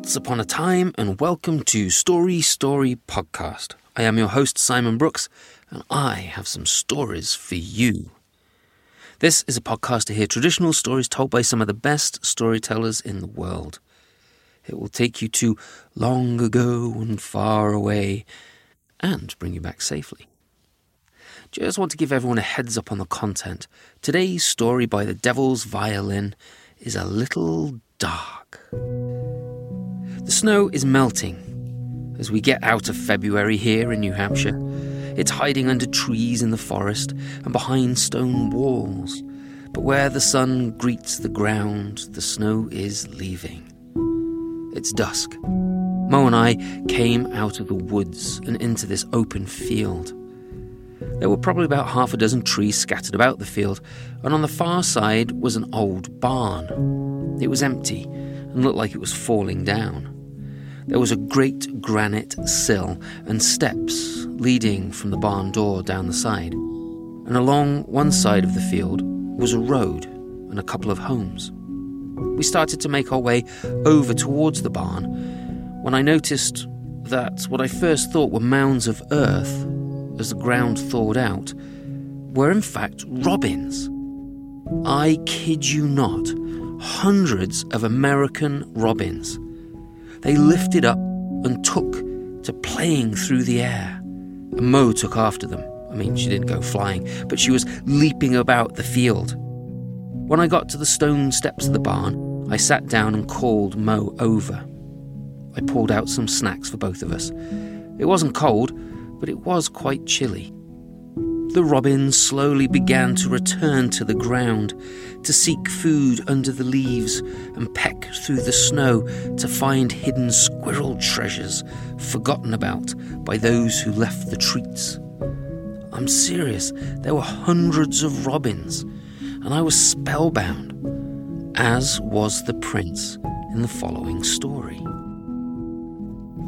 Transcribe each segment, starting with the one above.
Once upon a time, and welcome to Story Story Podcast. I am your host, Simon Brooks, and I have some stories for you. This is a podcast to hear traditional stories told by some of the best storytellers in the world. It will take you to long ago and far away and bring you back safely. Just want to give everyone a heads up on the content. Today's story by the Devil's Violin is a little dark. Snow is melting as we get out of February here in New Hampshire. It's hiding under trees in the forest and behind stone walls. But where the sun greets the ground, the snow is leaving. It's dusk. Mo and I came out of the woods and into this open field. There were probably about half a dozen trees scattered about the field, and on the far side was an old barn. It was empty and looked like it was falling down. There was a great granite sill and steps leading from the barn door down the side. And along one side of the field was a road and a couple of homes. We started to make our way over towards the barn when I noticed that what I first thought were mounds of earth as the ground thawed out were in fact robins. I kid you not, hundreds of American robins they lifted up and took to playing through the air. And Mo took after them. I mean, she didn't go flying, but she was leaping about the field. When I got to the stone steps of the barn, I sat down and called Mo over. I poured out some snacks for both of us. It wasn't cold, but it was quite chilly. The robins slowly began to return to the ground, to seek food under the leaves and peck through the snow to find hidden squirrel treasures forgotten about by those who left the treats. I'm serious, there were hundreds of robins, and I was spellbound, as was the prince in the following story.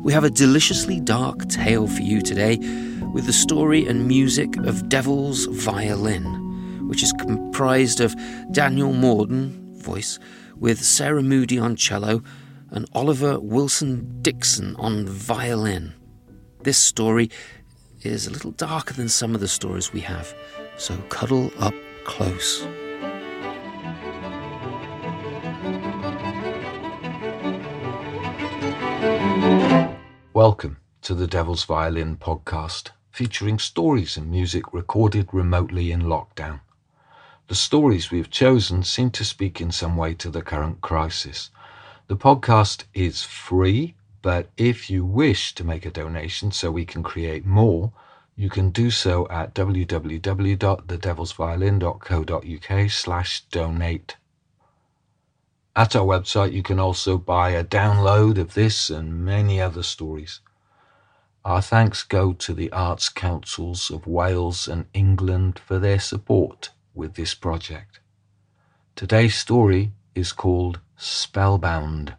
We have a deliciously dark tale for you today with the story and music of Devil's Violin, which is comprised of Daniel Morden, voice, with Sarah Moody on cello and Oliver Wilson Dickson on violin. This story is a little darker than some of the stories we have, so cuddle up close. Welcome to the Devil's Violin podcast featuring stories and music recorded remotely in lockdown. The stories we have chosen seem to speak in some way to the current crisis. The podcast is free, but if you wish to make a donation so we can create more, you can do so at www.thedevilsviolin.co.uk slash donate. At our website, you can also buy a download of this and many other stories. Our thanks go to the Arts Councils of Wales and England for their support with this project. Today's story is called Spellbound.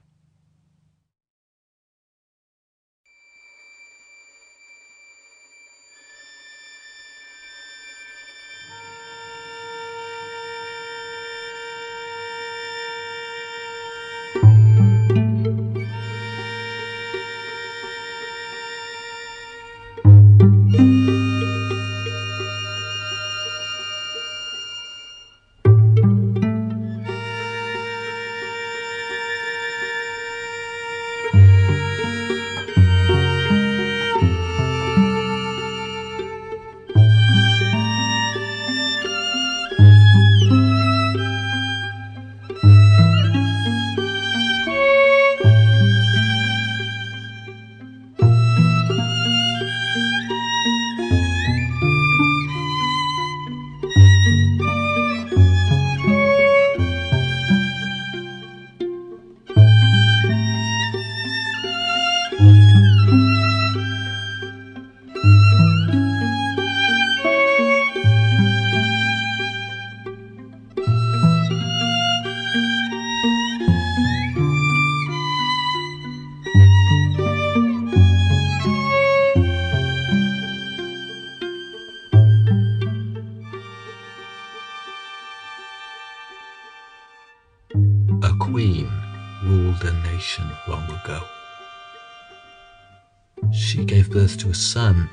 Birth to a son.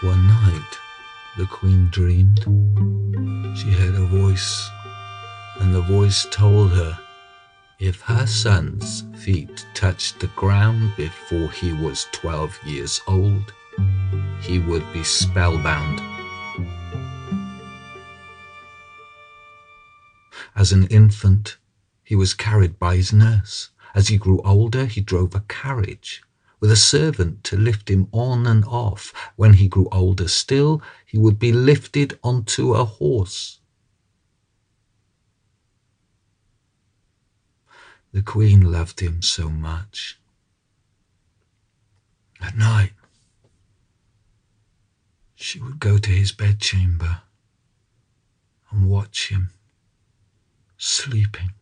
One night, the queen dreamed. She heard a voice, and the voice told her if her son's feet touched the ground before he was 12 years old, he would be spellbound. As an infant, he was carried by his nurse. As he grew older, he drove a carriage with a servant to lift him on and off. When he grew older still, he would be lifted onto a horse. The Queen loved him so much. At night, she would go to his bedchamber and watch him sleeping.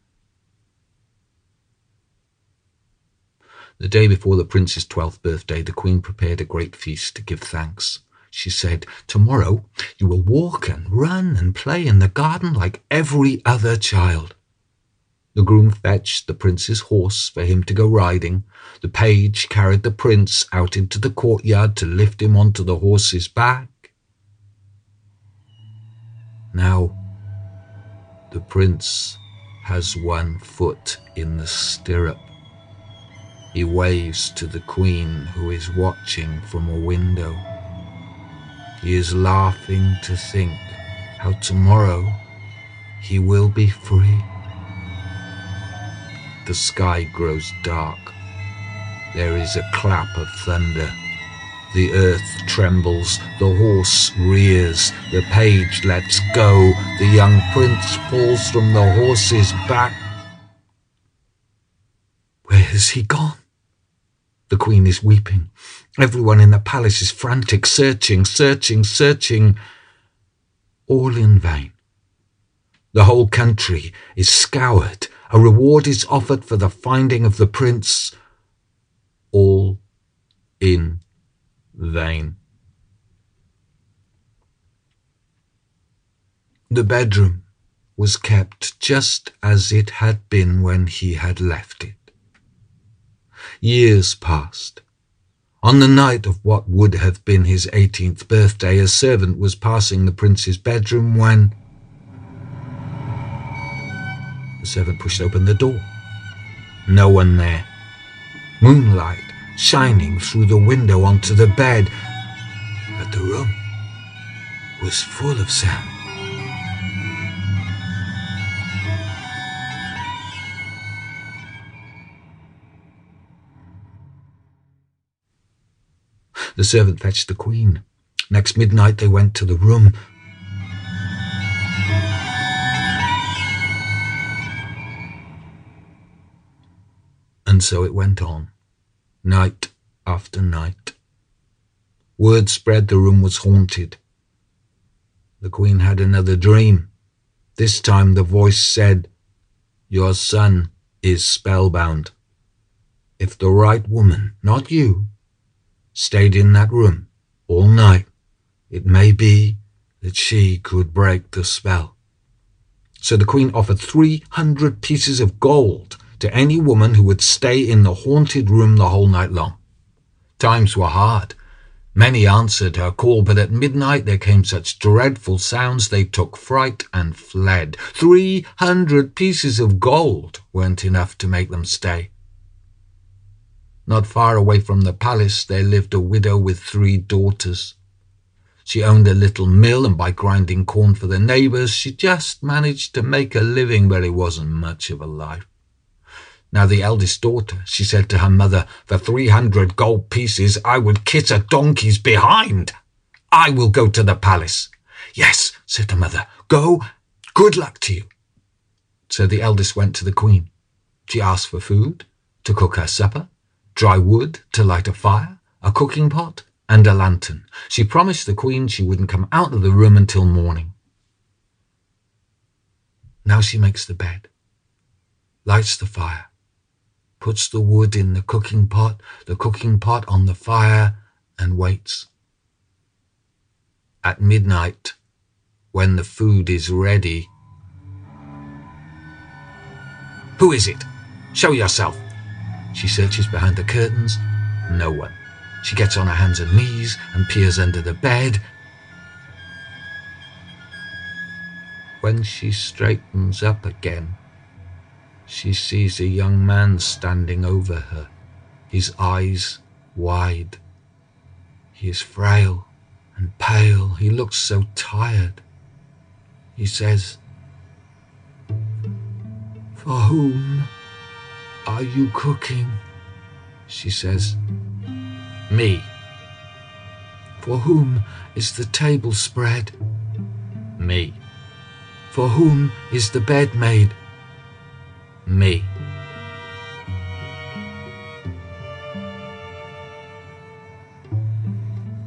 The day before the prince's twelfth birthday, the queen prepared a great feast to give thanks. She said, Tomorrow you will walk and run and play in the garden like every other child. The groom fetched the prince's horse for him to go riding. The page carried the prince out into the courtyard to lift him onto the horse's back. Now, the prince has one foot in the stirrup. He waves to the queen who is watching from a window. He is laughing to think how tomorrow he will be free. The sky grows dark. There is a clap of thunder. The earth trembles, the horse rears, the page lets go, the young prince falls from the horse's back. Where has he gone? The queen is weeping. Everyone in the palace is frantic, searching, searching, searching, all in vain. The whole country is scoured. A reward is offered for the finding of the prince. All in vain. The bedroom was kept just as it had been when he had left it. Years passed. On the night of what would have been his eighteenth birthday, a servant was passing the prince's bedroom when the servant pushed open the door. No one there. Moonlight shining through the window onto the bed. But the room was full of sound. The servant fetched the queen. Next midnight they went to the room. And so it went on, night after night. Word spread the room was haunted. The queen had another dream. This time the voice said, Your son is spellbound. If the right woman, not you, stayed in that room all night, it may be that she could break the spell. So the queen offered 300 pieces of gold to any woman who would stay in the haunted room the whole night long. Times were hard. Many answered her call, but at midnight there came such dreadful sounds they took fright and fled. Three hundred pieces of gold weren't enough to make them stay. Not far away from the palace there lived a widow with three daughters. She owned a little mill, and by grinding corn for the neighbours, she just managed to make a living, but it wasn't much of a life. Now the eldest daughter, she said to her mother, For three hundred gold pieces I would kiss a donkey's behind. I will go to the palace. Yes, said the mother, go, good luck to you. So the eldest went to the queen. She asked for food, to cook her supper, dry wood to light a fire, a cooking pot, and a lantern. She promised the queen she wouldn't come out of the room until morning. Now she makes the bed, lights the fire, puts the wood in the cooking pot, the cooking pot on the fire, and waits. At midnight, when the food is ready, Who is it? Show yourself. She searches behind the curtains. No one. She gets on her hands and knees and peers under the bed. When she straightens up again, she sees a young man standing over her, his eyes wide. He is frail and pale. He looks so tired. He says, For whom are you cooking? She says, Me. For whom is the table spread? Me. For whom is the bed made? Me.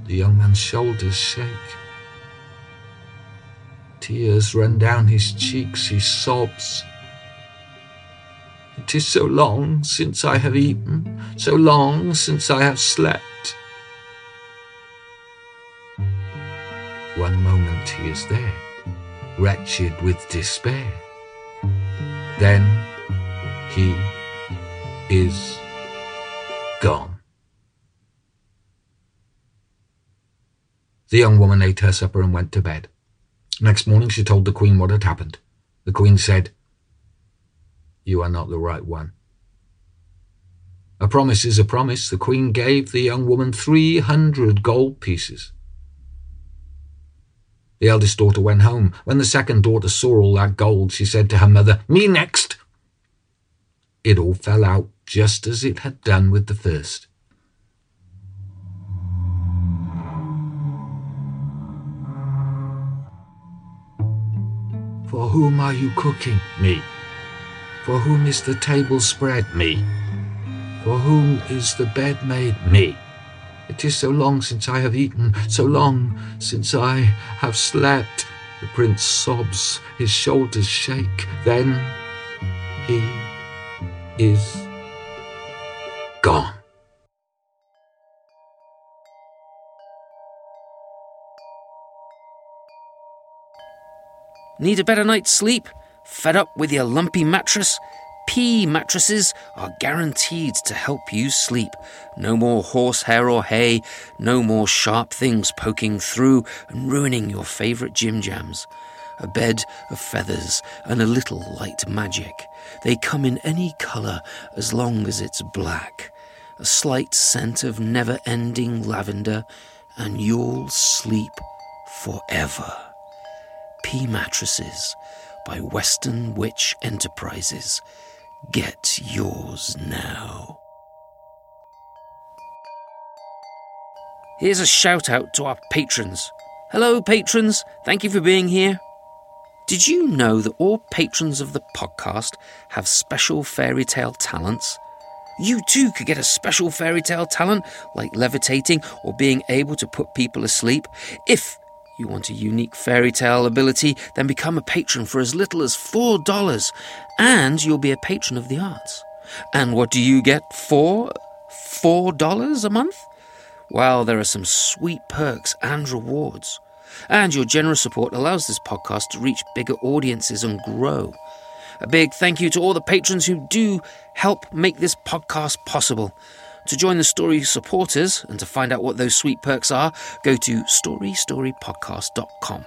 The young man's shoulders shake. Tears run down his cheeks, he sobs. It is so long since I have eaten, so long since I have slept. One moment he is there, wretched with despair. Then he is gone. The young woman ate her supper and went to bed. Next morning she told the Queen what had happened. The Queen said, You are not the right one. A promise is a promise. The Queen gave the young woman three hundred gold pieces. The eldest daughter went home. When the second daughter saw all that gold, she said to her mother, Me next! It all fell out just as it had done with the first. For whom are you cooking? Me. For whom is the table spread? Me. For whom is the bed made? Me. It is so long since I have eaten, so long since I have slept. The prince sobs, his shoulders shake. Then he is gone. Need a better night's sleep? Fed up with your lumpy mattress? P mattresses are guaranteed to help you sleep. No more horsehair or hay, no more sharp things poking through and ruining your favourite Jim Jams. A bed of feathers and a little light magic. They come in any colour as long as it's black. A slight scent of never ending lavender, and you'll sleep forever. P Mattresses by Western Witch Enterprises. Get yours now. Here's a shout out to our patrons. Hello, patrons. Thank you for being here. Did you know that all patrons of the podcast have special fairy tale talents? You too could get a special fairy tale talent like levitating or being able to put people asleep. If you want a unique fairy tale ability, then become a patron for as little as $4 and you'll be a patron of the arts. And what do you get for $4 a month? Well, there are some sweet perks and rewards. And your generous support allows this podcast to reach bigger audiences and grow. A big thank you to all the patrons who do help make this podcast possible. To join the story supporters and to find out what those sweet perks are, go to storystorypodcast.com.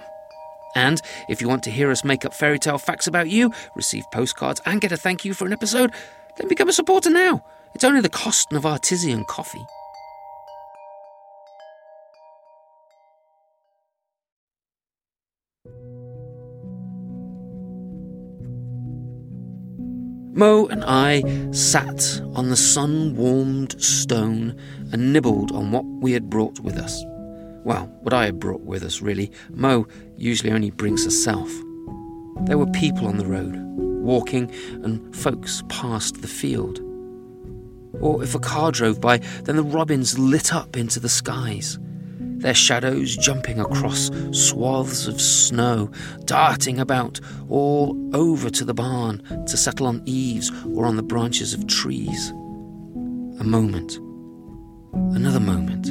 And if you want to hear us make up fairy tale facts about you, receive postcards, and get a thank you for an episode, then become a supporter now. It's only the cost of artisan coffee. Mo and I sat on the sun warmed stone and nibbled on what we had brought with us. Well, what I had brought with us, really. Mo usually only brings herself. There were people on the road, walking, and folks passed the field. Or if a car drove by, then the robins lit up into the skies their shadows jumping across swaths of snow, darting about all over to the barn to settle on eaves or on the branches of trees. A moment. Another moment.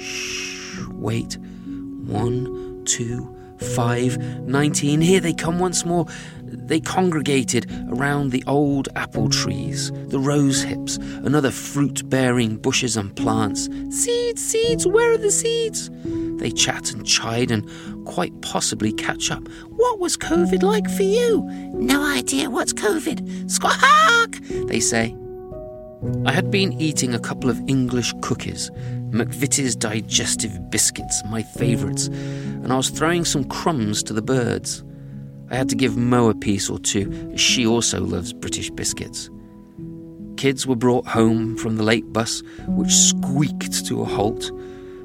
Shh, wait. One, two, five, nineteen, here they come once more. They congregated around the old apple trees, the rose hips, and other fruit bearing bushes and plants. Seeds, seeds, where are the seeds? They chat and chide and quite possibly catch up. What was COVID like for you? No idea what's COVID. Squawk, they say. I had been eating a couple of English cookies, McVitie's digestive biscuits, my favourites, and I was throwing some crumbs to the birds. I had to give Mo a piece or two, she also loves British biscuits. Kids were brought home from the late bus, which squeaked to a halt,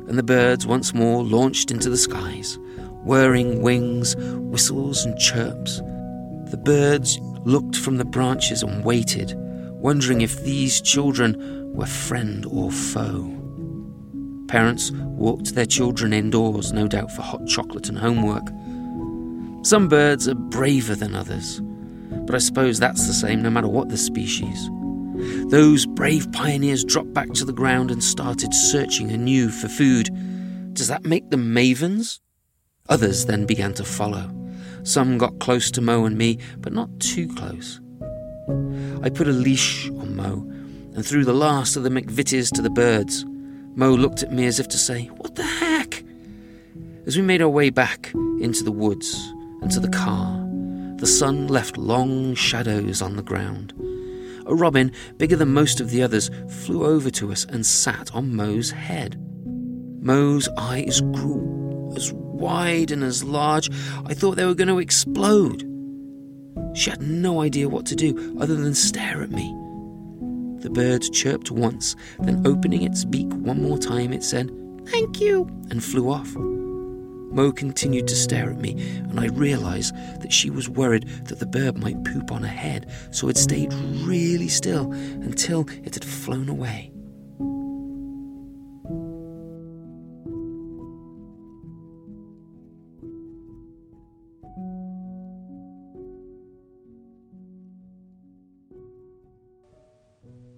and the birds once more launched into the skies, whirring wings, whistles, and chirps. The birds looked from the branches and waited, wondering if these children were friend or foe. Parents walked their children indoors, no doubt for hot chocolate and homework. Some birds are braver than others, but I suppose that's the same no matter what the species. Those brave pioneers dropped back to the ground and started searching anew for food. Does that make them mavens? Others then began to follow. Some got close to Mo and me, but not too close. I put a leash on Mo and threw the last of the McVitie's to the birds. Mo looked at me as if to say, What the heck? As we made our way back into the woods, and to the car. The sun left long shadows on the ground. A robin, bigger than most of the others, flew over to us and sat on Mo's head. Mo's eyes grew as wide and as large, I thought they were going to explode. She had no idea what to do other than stare at me. The bird chirped once, then opening its beak one more time, it said, Thank you, and flew off. Mo continued to stare at me, and I realised that she was worried that the bird might poop on her head, so it stayed really still until it had flown away.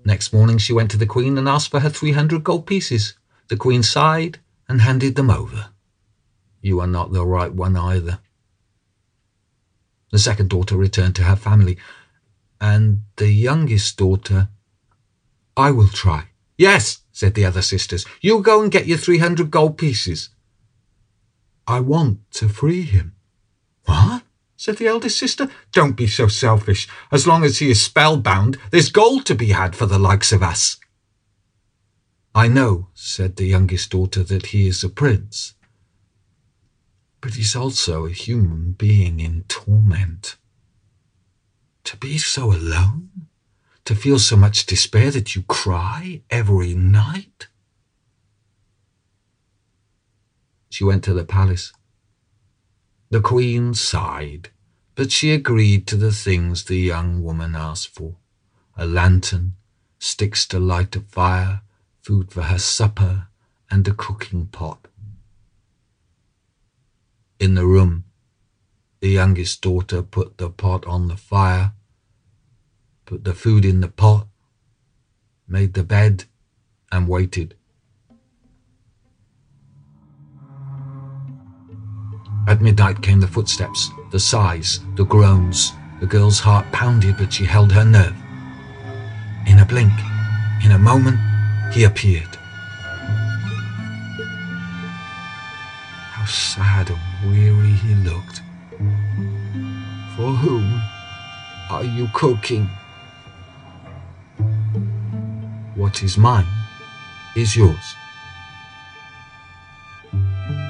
Next morning she went to the Queen and asked for her 300 gold pieces. The Queen sighed and handed them over. You are not the right one either. The second daughter returned to her family, and the youngest daughter, I will try. Yes, said the other sisters. You go and get your 300 gold pieces. I want to free him. What? said the eldest sister. Don't be so selfish. As long as he is spellbound, there's gold to be had for the likes of us. I know, said the youngest daughter, that he is a prince but he's also a human being in torment. To be so alone? To feel so much despair that you cry every night? She went to the palace. The queen sighed, but she agreed to the things the young woman asked for a lantern, sticks to light a fire, food for her supper, and a cooking pot in the room. The youngest daughter put the pot on the fire, put the food in the pot, made the bed, and waited. At midnight came the footsteps, the sighs, the groans. The girl's heart pounded, but she held her nerve. In a blink, in a moment, he appeared. Sad and weary he looked. For whom are you cooking? What is mine is yours.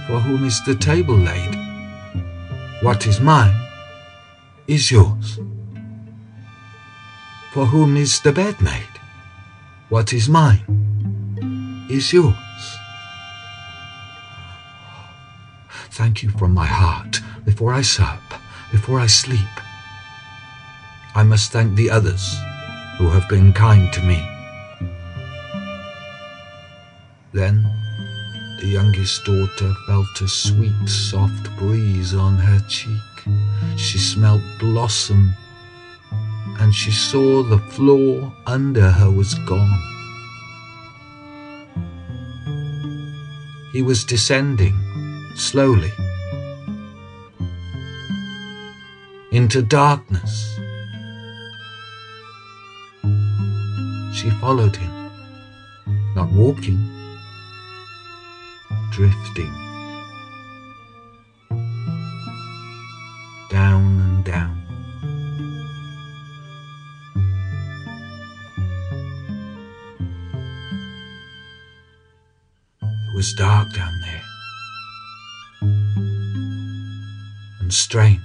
For whom is the table laid? What is mine is yours. For whom is the bed made? What is mine is yours. Thank you from my heart before I sup, before I sleep. I must thank the others who have been kind to me. Then the youngest daughter felt a sweet, soft breeze on her cheek. She smelt blossom, and she saw the floor under her was gone. He was descending slowly, into darkness. She followed him, not walking, drifting. Down and down. It was dark down there. Strange.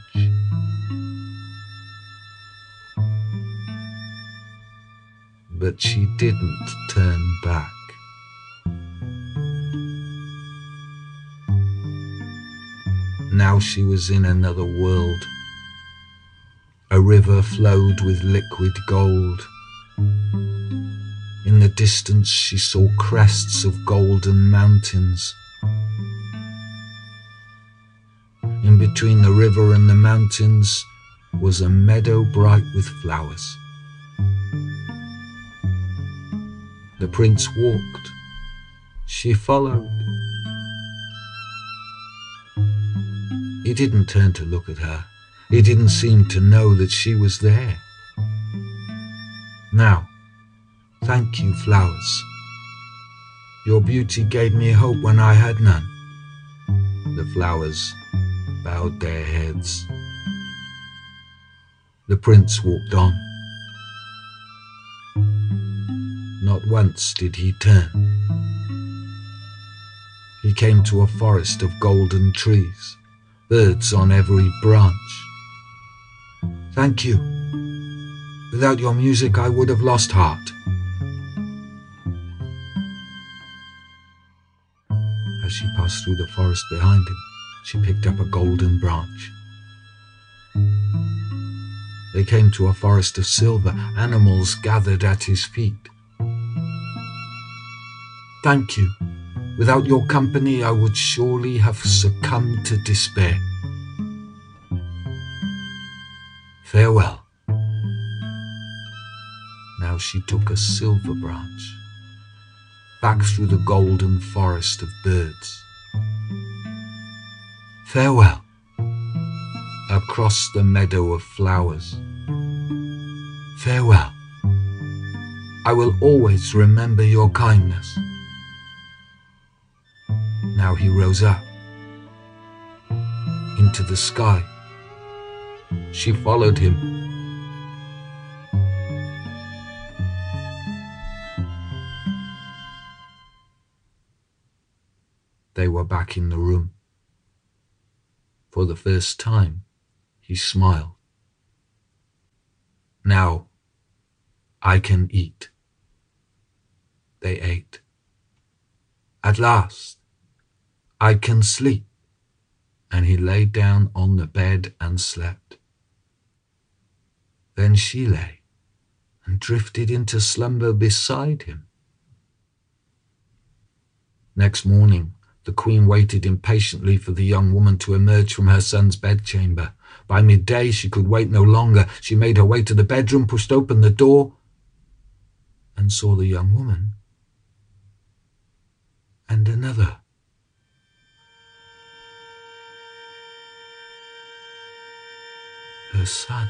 But she didn't turn back. Now she was in another world. A river flowed with liquid gold. In the distance, she saw crests of golden mountains. Between the river and the mountains was a meadow bright with flowers. The prince walked. She followed. He didn't turn to look at her. He didn't seem to know that she was there. Now, thank you, flowers. Your beauty gave me hope when I had none. The flowers bowed their heads. The prince walked on. Not once did he turn. He came to a forest of golden trees, birds on every branch. Thank you. Without your music, I would have lost heart. As she passed through the forest behind him, she picked up a golden branch. They came to a forest of silver. Animals gathered at his feet. Thank you. Without your company, I would surely have succumbed to despair. Farewell. Now she took a silver branch back through the golden forest of birds. Farewell. Across the meadow of flowers. Farewell. I will always remember your kindness. Now he rose up into the sky. She followed him. They were back in the room. For the first time, he smiled. Now I can eat. They ate. At last, I can sleep. And he lay down on the bed and slept. Then she lay and drifted into slumber beside him. Next morning, the queen waited impatiently for the young woman to emerge from her son's bedchamber. By midday, she could wait no longer. She made her way to the bedroom, pushed open the door, and saw the young woman. And another. Her son.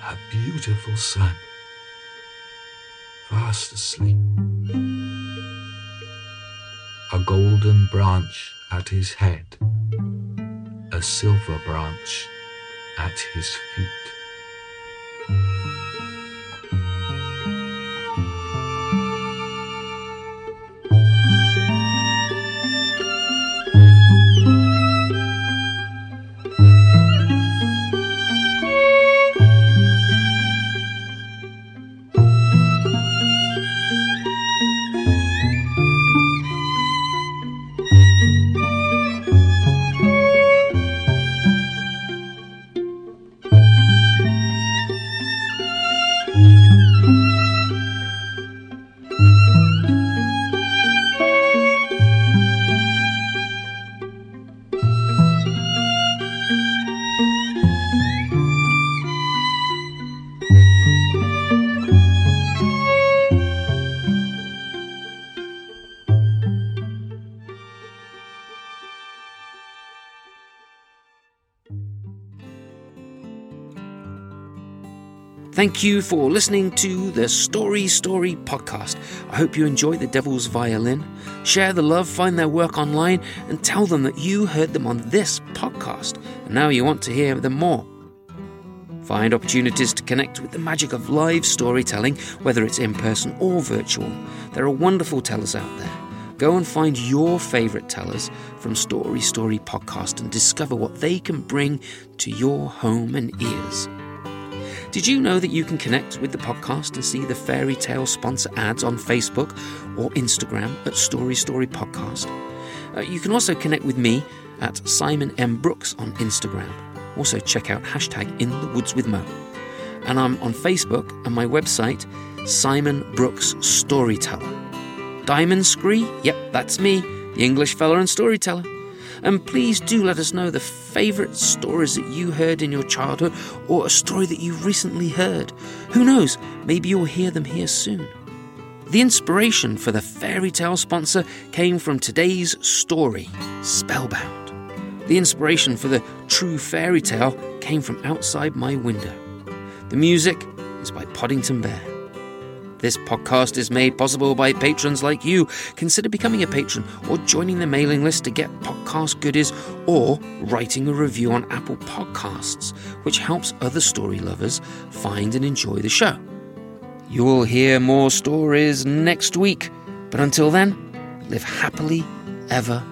Her beautiful son. Fast asleep golden branch at his head, a silver branch at his feet. Thank you for listening to the Story Story podcast. I hope you enjoy The Devil's Violin. Share the love, find their work online, and tell them that you heard them on this podcast, and now you want to hear them more. Find opportunities to connect with the magic of live storytelling, whether it's in person or virtual. There are wonderful tellers out there. Go and find your favourite tellers from Story Story Podcast and discover what they can bring to your home and ears. Did you know that you can connect with the podcast and see the fairy tale sponsor ads on Facebook or Instagram at Story Story Podcast? Uh, you can also connect with me at Simon M. Brooks on Instagram. Also, check out hashtag In the Woods with Mo. And I'm on Facebook and my website, Simon Brooks Storyteller. Diamond Scree? Yep, that's me, the English fella and storyteller. And please do let us know the favourite stories that you heard in your childhood or a story that you recently heard. Who knows, maybe you'll hear them here soon. The inspiration for the fairy tale sponsor came from today's story, Spellbound. The inspiration for the true fairy tale came from outside my window. The music is by Podington Bear. This podcast is made possible by patrons like you. Consider becoming a patron or joining the mailing list to get podcast goodies or writing a review on Apple Podcasts, which helps other story lovers find and enjoy the show. You will hear more stories next week, but until then, live happily ever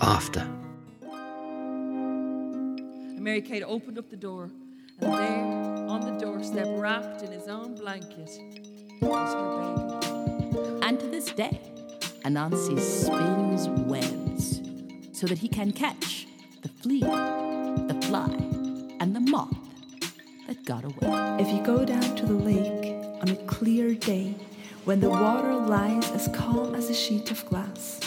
after. Mary Kate opened up the door, and there, on the doorstep, wrapped in his own blanket. And to this day, Anansi spins webs so that he can catch the flea, the fly, and the moth that got away. If you go down to the lake on a clear day when the water lies as calm as a sheet of glass,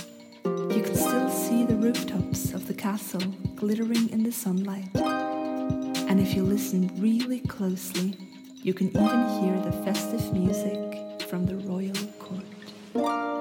you can still see the rooftops of the castle glittering in the sunlight. And if you listen really closely, you can even hear the festive music from the royal court.